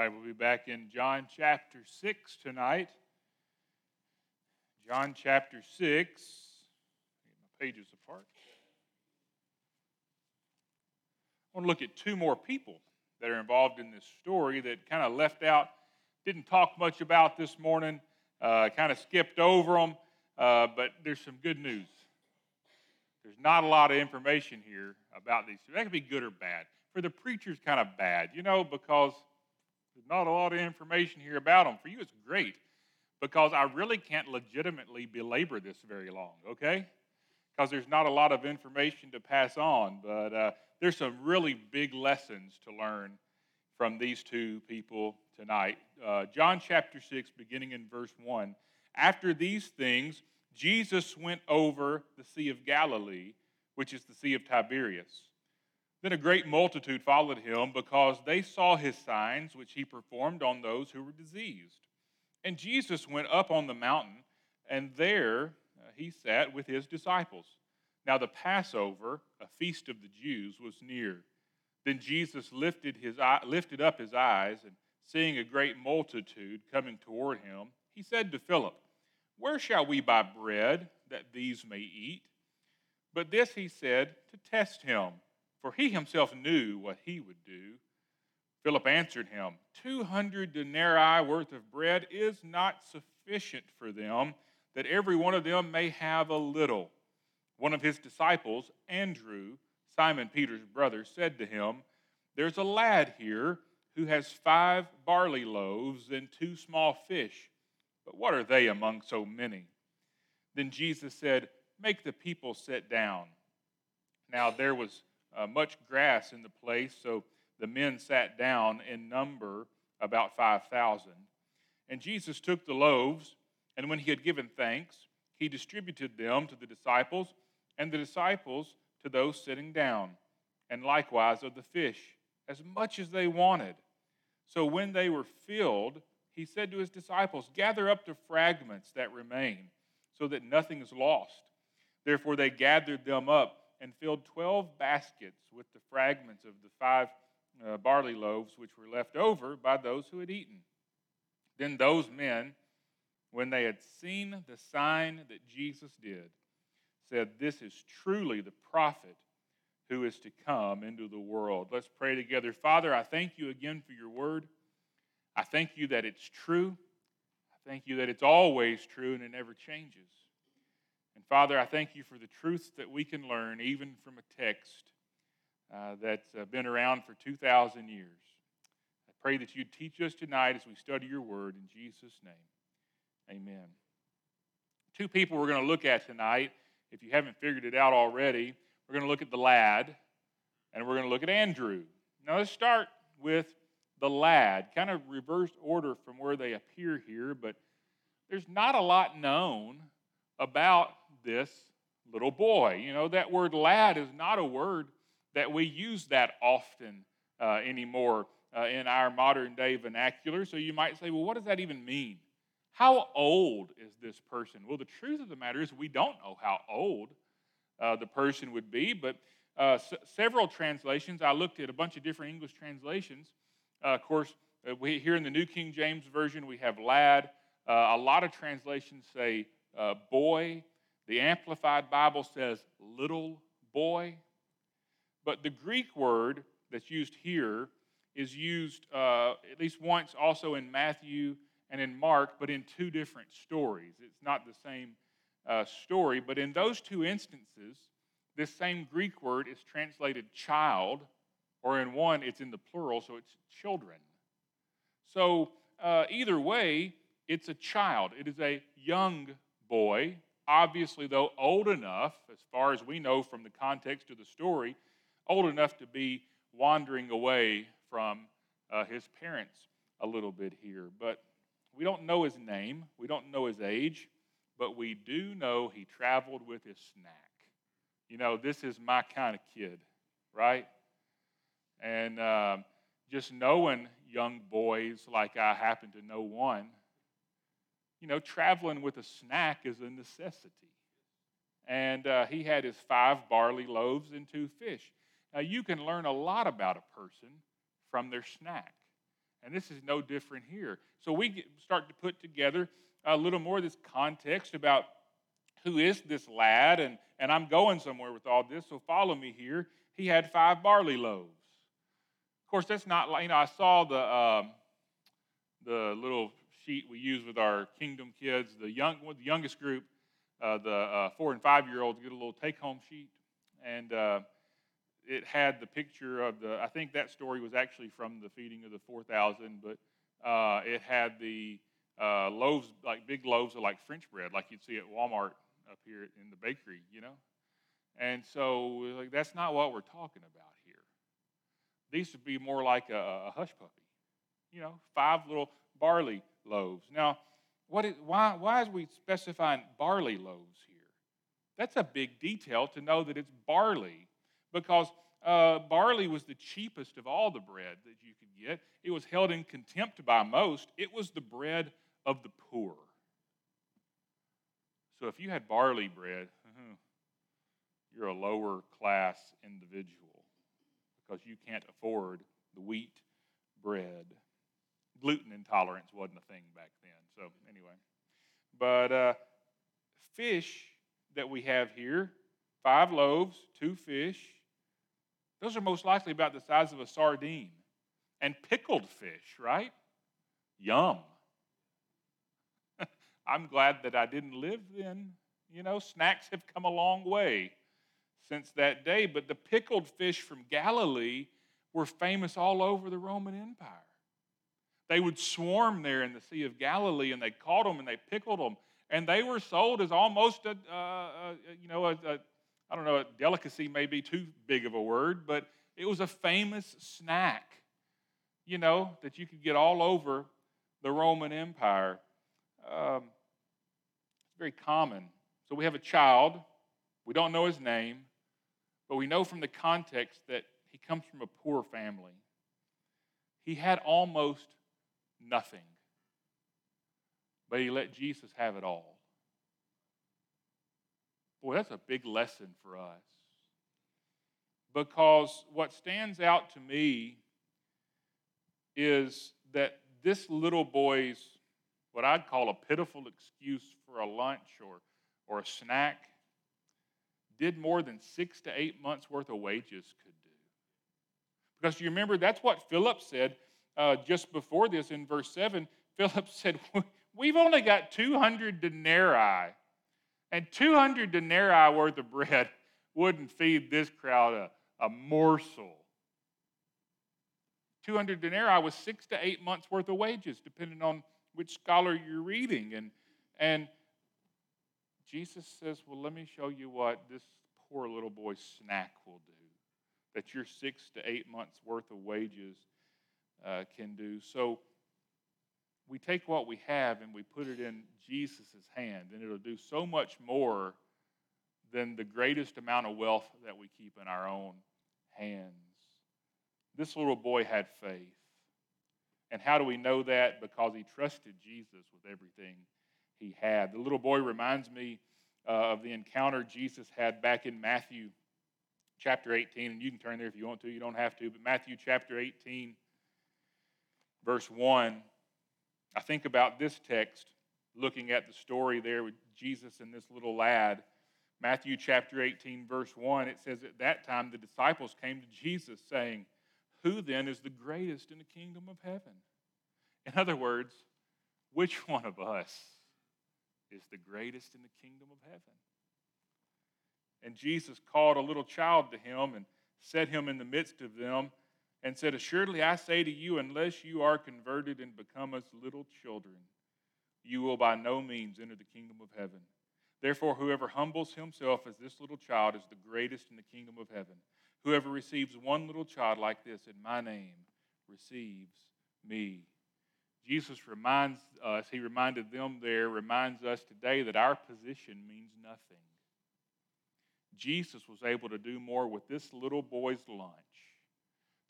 right, we'll be back in John chapter 6 tonight. John chapter 6. Get my pages apart. I want to look at two more people that are involved in this story that kind of left out, didn't talk much about this morning, uh, kind of skipped over them, uh, but there's some good news. There's not a lot of information here about these. two. That could be good or bad. For the preacher's kind of bad, you know, because not a lot of information here about them. For you, it's great because I really can't legitimately belabor this very long, okay? Because there's not a lot of information to pass on, but uh, there's some really big lessons to learn from these two people tonight. Uh, John chapter 6, beginning in verse 1. After these things, Jesus went over the Sea of Galilee, which is the Sea of Tiberias. Then a great multitude followed him because they saw his signs which he performed on those who were diseased. And Jesus went up on the mountain, and there uh, he sat with his disciples. Now the Passover, a feast of the Jews, was near. Then Jesus lifted, his eye, lifted up his eyes, and seeing a great multitude coming toward him, he said to Philip, Where shall we buy bread that these may eat? But this he said to test him for he himself knew what he would do. Philip answered him, Two hundred denarii worth of bread is not sufficient for them, that every one of them may have a little. One of his disciples, Andrew, Simon Peter's brother, said to him, There's a lad here who has five barley loaves and two small fish, but what are they among so many? Then Jesus said, Make the people sit down. Now there was uh, much grass in the place, so the men sat down in number about 5,000. And Jesus took the loaves, and when he had given thanks, he distributed them to the disciples, and the disciples to those sitting down, and likewise of the fish, as much as they wanted. So when they were filled, he said to his disciples, Gather up the fragments that remain, so that nothing is lost. Therefore they gathered them up and filled 12 baskets with the fragments of the five uh, barley loaves which were left over by those who had eaten. Then those men, when they had seen the sign that Jesus did, said, This is truly the prophet who is to come into the world. Let's pray together. Father, I thank you again for your word. I thank you that it's true. I thank you that it's always true and it never changes. And Father, I thank you for the truths that we can learn even from a text uh, that's uh, been around for 2,000 years. I pray that you teach us tonight as we study your word in Jesus' name. Amen. Two people we're going to look at tonight, if you haven't figured it out already, we're going to look at the lad and we're going to look at Andrew. Now let's start with the lad, kind of reversed order from where they appear here, but there's not a lot known about this little boy. You know, that word lad is not a word that we use that often uh, anymore uh, in our modern day vernacular. So you might say, well, what does that even mean? How old is this person? Well, the truth of the matter is, we don't know how old uh, the person would be, but uh, s- several translations, I looked at a bunch of different English translations. Uh, of course, uh, we, here in the New King James Version, we have lad. a lot of translations say boy the Amplified Bible says little boy, but the Greek word that's used here is used uh, at least once also in Matthew and in Mark, but in two different stories. It's not the same uh, story, but in those two instances, this same Greek word is translated child, or in one, it's in the plural, so it's children. So uh, either way, it's a child. It is a young boy obviously, though, old enough, as far as we know from the context of the story, old enough to be wandering away from uh, his parents a little bit here. But we don't know his name, we don't know his age, but we do know he traveled with his snack. You know, this is my kind of kid, right? And um, just knowing young boys like I happen to know one, you know, traveling with a snack is a necessity. And uh, he had his five barley loaves and two fish. Now, you can learn a lot about a person from their snack. And this is no different here. So we get, start to put together a little more of this context about who is this lad, and, and I'm going somewhere with all this, so follow me here. He had five barley loaves. Of course, that's not like, you know, I saw the, um, the little sheet we use with our kingdom kids, the, young, the youngest group, uh, the uh, four and five year olds get a little take home sheet. And uh, it had the picture of the, I think that story was actually from the feeding of the 4,000, but uh, it had the uh, loaves, like big loaves of like French bread, like you'd see at Walmart up here in the bakery, you know? And so, like, that's not what we're talking about here. These would be more like a, a hush puppy, you know, five little barley loaves. Now, what is, why, why is we specifying barley loaves here? That's a big detail to know that it's barley because uh, barley was the cheapest of all the bread that you could get. It was held in contempt by most. It was the bread of the poor. So if you had barley bread, uh-huh, you're a lower class individual because you can't afford the wheat bread. Gluten intolerance wasn't a thing back then. So, anyway. But uh, fish that we have here five loaves, two fish. Those are most likely about the size of a sardine. And pickled fish, right? Yum. I'm glad that I didn't live then. You know, snacks have come a long way since that day, but the pickled fish from Galilee were famous all over the Roman Empire. They would swarm there in the Sea of Galilee and they caught them and they pickled them. And they were sold as almost a, uh, a you know, a, a, I don't know, a delicacy may be too big of a word, but it was a famous snack, you know, that you could get all over the Roman Empire. Um, it's very common. So we have a child. We don't know his name, but we know from the context that he comes from a poor family. He had almost nothing, but he let Jesus have it all. Boy, that's a big lesson for us. Because what stands out to me is that this little boy's, what I'd call a pitiful excuse for a lunch or, or a snack, did more than six to eight months' worth of wages could do. Because you remember, that's what Philip said uh, just before this in verse 7. Philip said, We've only got 200 denarii and 200 denarii worth of bread wouldn't feed this crowd a, a morsel. 200 denarii was six to eight months worth of wages, depending on which scholar you're reading. And, and Jesus says, Well, let me show you what this poor little boy's snack will do, that your six to eight months worth of wages uh, can do. So we take what we have and we put it in Jesus' hand, and it'll do so much more than the greatest amount of wealth that we keep in our own hands. This little boy had faith. And how do we know that? Because he trusted Jesus with everything he had. The little boy reminds me uh, of the encounter Jesus had back in Matthew chapter 18. And you can turn there if you want to, you don't have to. But Matthew chapter 18, verse 1. I think about this text, looking at the story there with Jesus and this little lad. Matthew chapter 18, verse 1, it says, At that time the disciples came to Jesus, saying, Who then is the greatest in the kingdom of heaven? In other words, which one of us is the greatest in the kingdom of heaven? And Jesus called a little child to him and set him in the midst of them and said, Assuredly I say to you, unless you are converted and become as little children, you will by no means enter the kingdom of heaven. Therefore, whoever humbles himself as this little child is the greatest in the kingdom of heaven. Whoever receives one little child like this in my name receives me. Jesus reminds us, he reminded them there, reminds us today that our position means nothing. Jesus was able to do more with this little boy's lunch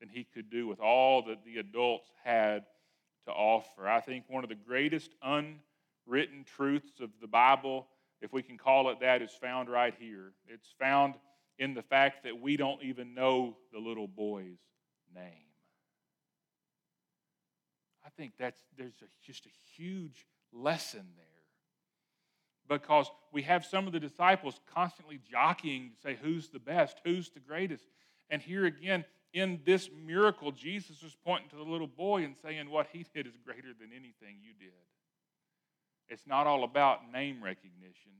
than he could do with all that the adults had to offer. I think one of the greatest unwritten truths of the Bible, if we can call it that, is found right here. It's found in the fact that we don't even know the little boy's name. I think that's there's a, just a huge lesson there. Because we have some of the disciples constantly jockeying to say who's the best, who's the greatest. And here again, in this miracle, Jesus was pointing to the little boy and saying, What he did is greater than anything you did. It's not all about name recognition.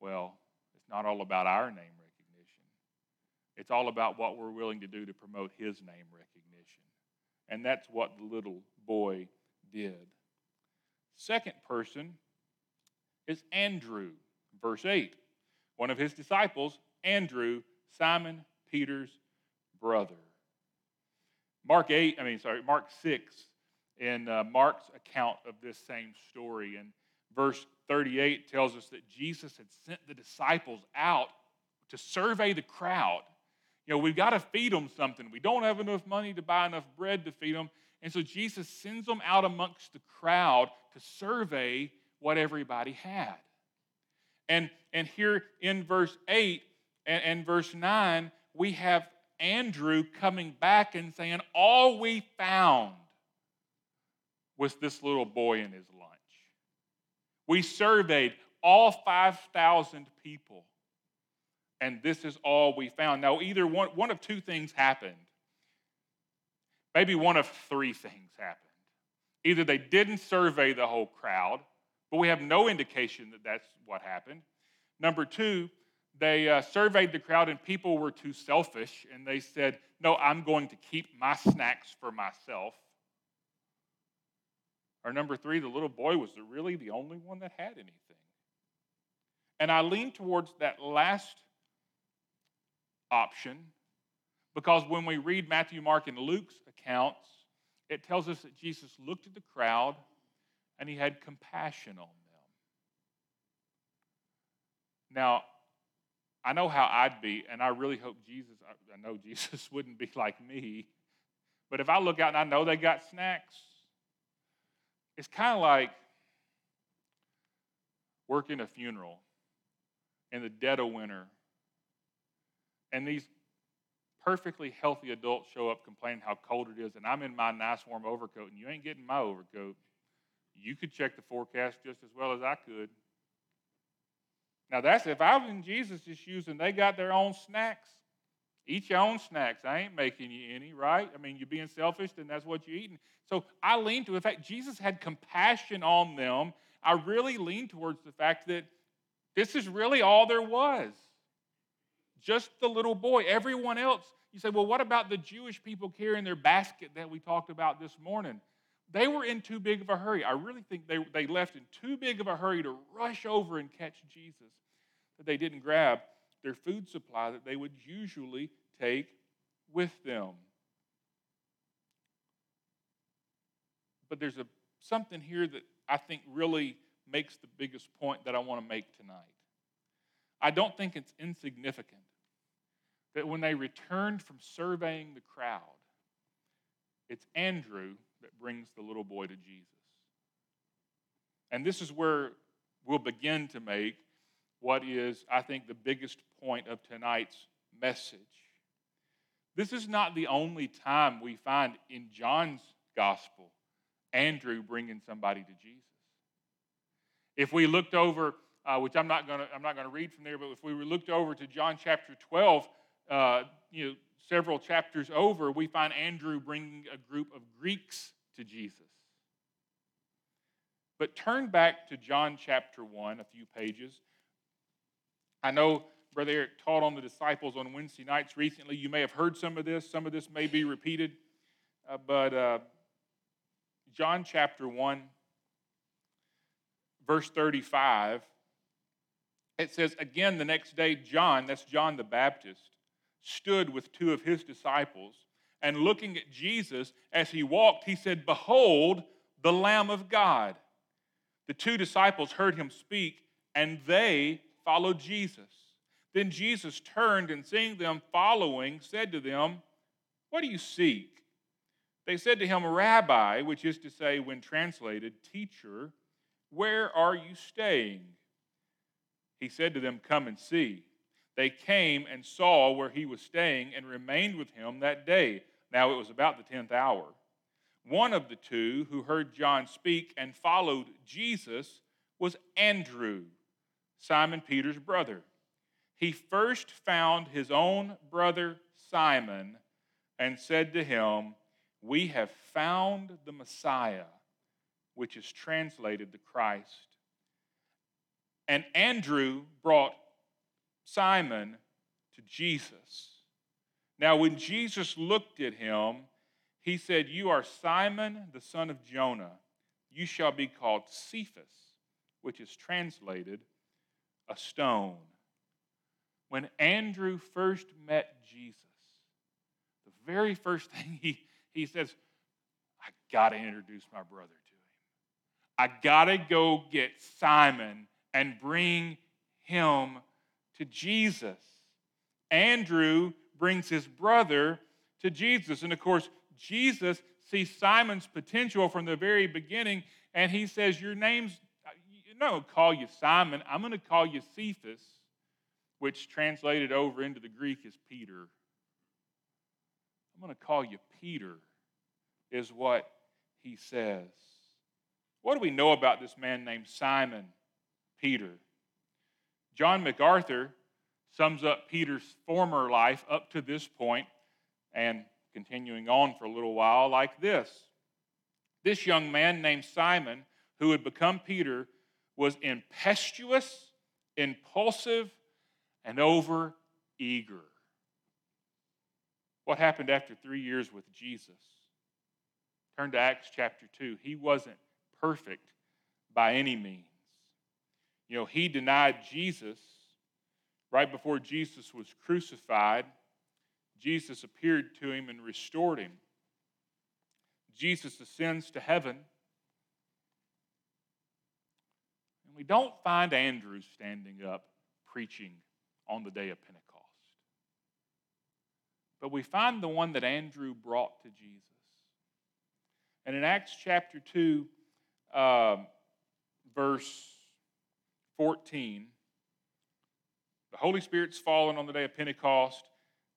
Well, it's not all about our name recognition. It's all about what we're willing to do to promote his name recognition. And that's what the little boy did. Second person is Andrew, verse 8. One of his disciples, Andrew, Simon Peter's brother. Mark 8, I mean, sorry, Mark 6, in uh, Mark's account of this same story, and verse 38 tells us that Jesus had sent the disciples out to survey the crowd. You know, we've got to feed them something. We don't have enough money to buy enough bread to feed them. And so Jesus sends them out amongst the crowd to survey what everybody had. And, and here in verse 8 and, and verse 9, we have Andrew coming back and saying, All we found was this little boy and his lunch. We surveyed all 5,000 people, and this is all we found. Now, either one, one of two things happened. Maybe one of three things happened. Either they didn't survey the whole crowd, but we have no indication that that's what happened. Number two, they uh, surveyed the crowd and people were too selfish and they said, No, I'm going to keep my snacks for myself. Or number three, the little boy was really the only one that had anything. And I lean towards that last option because when we read Matthew, Mark, and Luke's accounts, it tells us that Jesus looked at the crowd and he had compassion on them. Now, I know how I'd be, and I really hope Jesus, I know Jesus wouldn't be like me. But if I look out and I know they got snacks, it's kind of like working a funeral in the dead of winter, and these perfectly healthy adults show up complaining how cold it is, and I'm in my nice warm overcoat, and you ain't getting my overcoat. You could check the forecast just as well as I could. Now, that's if I was in Jesus' shoes and they got their own snacks. Eat your own snacks. I ain't making you any, right? I mean, you're being selfish, then that's what you're eating. So I lean to the fact Jesus had compassion on them. I really lean towards the fact that this is really all there was. Just the little boy. Everyone else, you say, well, what about the Jewish people carrying their basket that we talked about this morning? They were in too big of a hurry. I really think they, they left in too big of a hurry to rush over and catch Jesus that they didn't grab their food supply that they would usually take with them. But there's a, something here that I think really makes the biggest point that I want to make tonight. I don't think it's insignificant that when they returned from surveying the crowd, it's Andrew that brings the little boy to Jesus. And this is where we'll begin to make what is, I think, the biggest point of tonight's message. This is not the only time we find in John's gospel Andrew bringing somebody to Jesus. If we looked over, uh, which I'm not going to I'm not going to read from there, but if we looked over to John chapter 12, uh, you know, several chapters over, we find Andrew bringing a group of Greeks to Jesus. But turn back to John chapter 1, a few pages. I know Brother Eric taught on the disciples on Wednesday nights recently. You may have heard some of this, some of this may be repeated. Uh, but uh, John chapter 1, verse 35, it says, Again, the next day, John, that's John the Baptist, stood with two of his disciples, and looking at Jesus as he walked, he said, Behold, the Lamb of God. The two disciples heard him speak, and they followed Jesus. Then Jesus turned and seeing them following, said to them, What do you seek? They said to him, Rabbi, which is to say, when translated, teacher, where are you staying? He said to them, Come and see. They came and saw where he was staying and remained with him that day. Now it was about the tenth hour. One of the two who heard John speak and followed Jesus was Andrew, Simon Peter's brother. He first found his own brother Simon and said to him, We have found the Messiah, which is translated the Christ. And Andrew brought Simon to Jesus. Now, when Jesus looked at him, he said, You are Simon, the son of Jonah. You shall be called Cephas, which is translated a stone. When Andrew first met Jesus, the very first thing he, he says, I got to introduce my brother to him. I got to go get Simon and bring him to Jesus. Andrew brings his brother to Jesus. And of course, Jesus sees Simon's potential from the very beginning, and he says, Your name's, know, call you Simon. I'm going to call you Cephas, which translated over into the Greek is Peter. I'm going to call you Peter, is what he says. What do we know about this man named Simon Peter? John MacArthur sums up Peter's former life up to this point and continuing on for a little while like this. This young man named Simon, who had become Peter, was impetuous, impulsive, and over eager. What happened after three years with Jesus? Turn to Acts chapter 2. He wasn't perfect by any means. You know, he denied Jesus right before Jesus was crucified. Jesus appeared to him and restored him. Jesus ascends to heaven. And we don't find Andrew standing up preaching on the day of Pentecost. But we find the one that Andrew brought to Jesus. And in Acts chapter 2, uh, verse 14, the Holy Spirit's fallen on the day of Pentecost.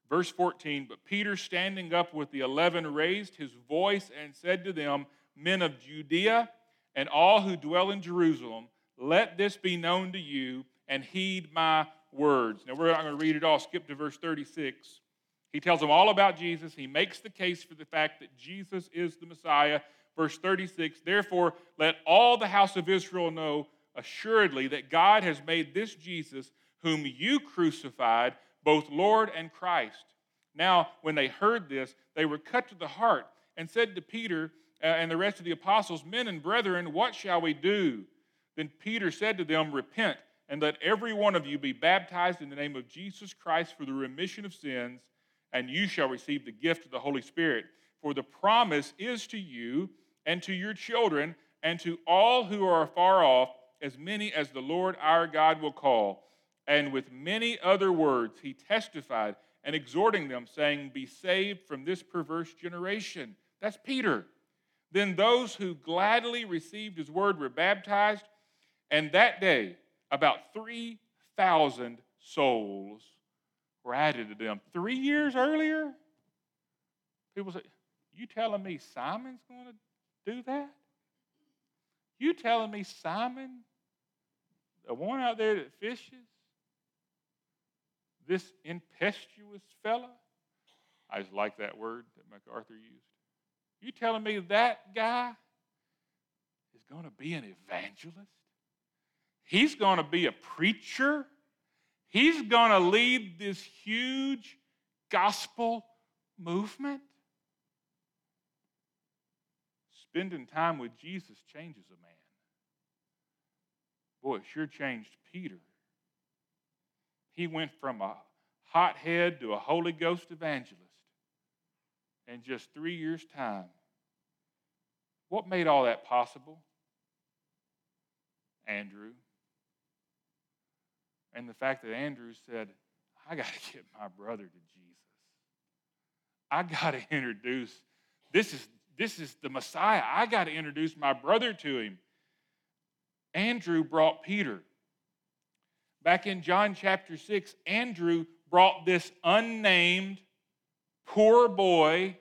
Verse 14, but Peter, standing up with the eleven, raised his voice and said to them, Men of Judea and all who dwell in Jerusalem, let this be known to you and heed my words. Now, we're not going to read it all. Skip to verse 36. He tells them all about Jesus. He makes the case for the fact that Jesus is the Messiah. Verse 36 Therefore, let all the house of Israel know assuredly that God has made this Jesus whom you crucified, both Lord and Christ. Now, when they heard this, they were cut to the heart and said to Peter uh, and the rest of the apostles, Men and brethren, what shall we do? Then Peter said to them, Repent, and let every one of you be baptized in the name of Jesus Christ for the remission of sins, and you shall receive the gift of the Holy Spirit. For the promise is to you and to your children and to all who are far off, as many as the Lord our God will call. And with many other words, he testified and exhorting them, saying, Be saved from this perverse generation. That's Peter. Then those who gladly received his word were baptized, and that day about 3,000 souls were added to them. Three years earlier, people say, You telling me Simon's going to do that? You telling me Simon, the one out there that fishes, this impetuous fella, I just like that word that MacArthur used. You telling me that guy is going to be an evangelist? He's going to be a preacher? He's going to lead this huge gospel movement? Spending time with Jesus changes a man. Boy, it sure changed Peter. He went from a hothead to a Holy Ghost evangelist in just three years' time. What made all that possible? Andrew. And the fact that Andrew said, I got to get my brother to Jesus. I got to introduce, this is, this is the Messiah. I got to introduce my brother to him. Andrew brought Peter. Back in John chapter 6, Andrew brought this unnamed poor boy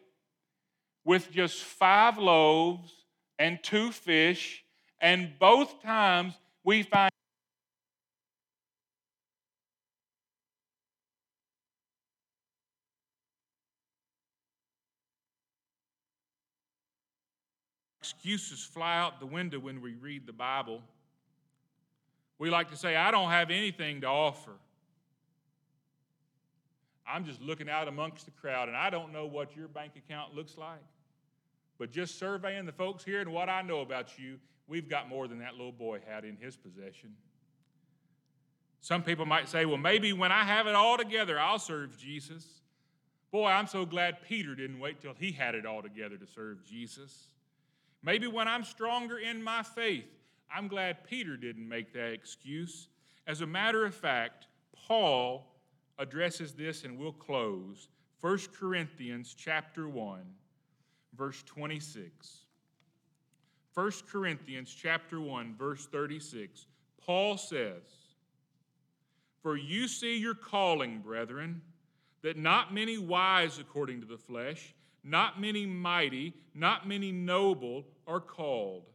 with just five loaves and two fish, and both times we find excuses fly out the window when we read the Bible. We like to say, I don't have anything to offer. I'm just looking out amongst the crowd, and I don't know what your bank account looks like. But just surveying the folks here and what I know about you, we've got more than that little boy had in his possession. Some people might say, well, maybe when I have it all together, I'll serve Jesus. Boy, I'm so glad Peter didn't wait till he had it all together to serve Jesus. Maybe when I'm stronger in my faith, I'm glad Peter didn't make that excuse. As a matter of fact, Paul addresses this and we'll close. 1 Corinthians chapter 1 verse 26. 1 Corinthians chapter 1 verse 36. Paul says, "For you see your calling, brethren, that not many wise according to the flesh, not many mighty, not many noble are called.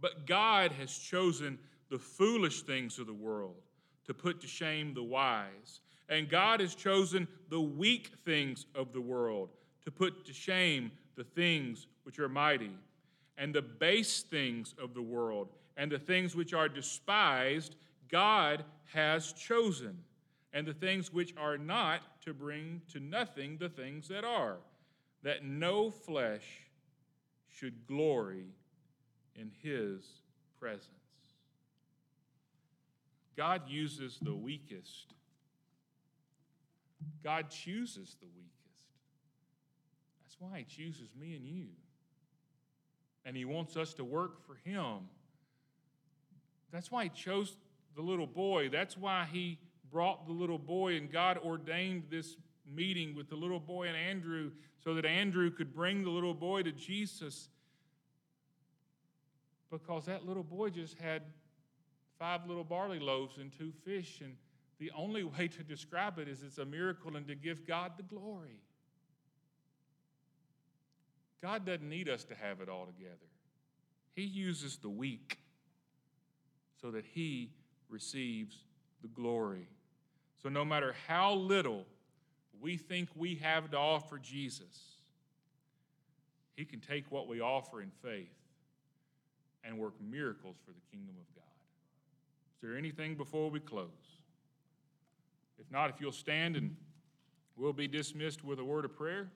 But God has chosen the foolish things of the world to put to shame the wise. And God has chosen the weak things of the world to put to shame the things which are mighty, and the base things of the world, and the things which are despised, God has chosen, and the things which are not to bring to nothing the things that are that no flesh should glory in his presence. God uses the weakest. God chooses the weakest. That's why he chooses me and you. And he wants us to work for him. That's why he chose the little boy. That's why he brought the little boy, and God ordained this meeting with the little boy and Andrew so that Andrew could bring the little boy to Jesus because that little boy just had five little barley loaves and two fish. And the only way to describe it is it's a miracle and to give God the glory. God doesn't need us to have it all together, He uses the weak so that He receives the glory. So, no matter how little we think we have to offer Jesus, He can take what we offer in faith and work miracles for the kingdom of God. Is there anything before we close? If not, if you'll stand and we'll be dismissed with a word of prayer.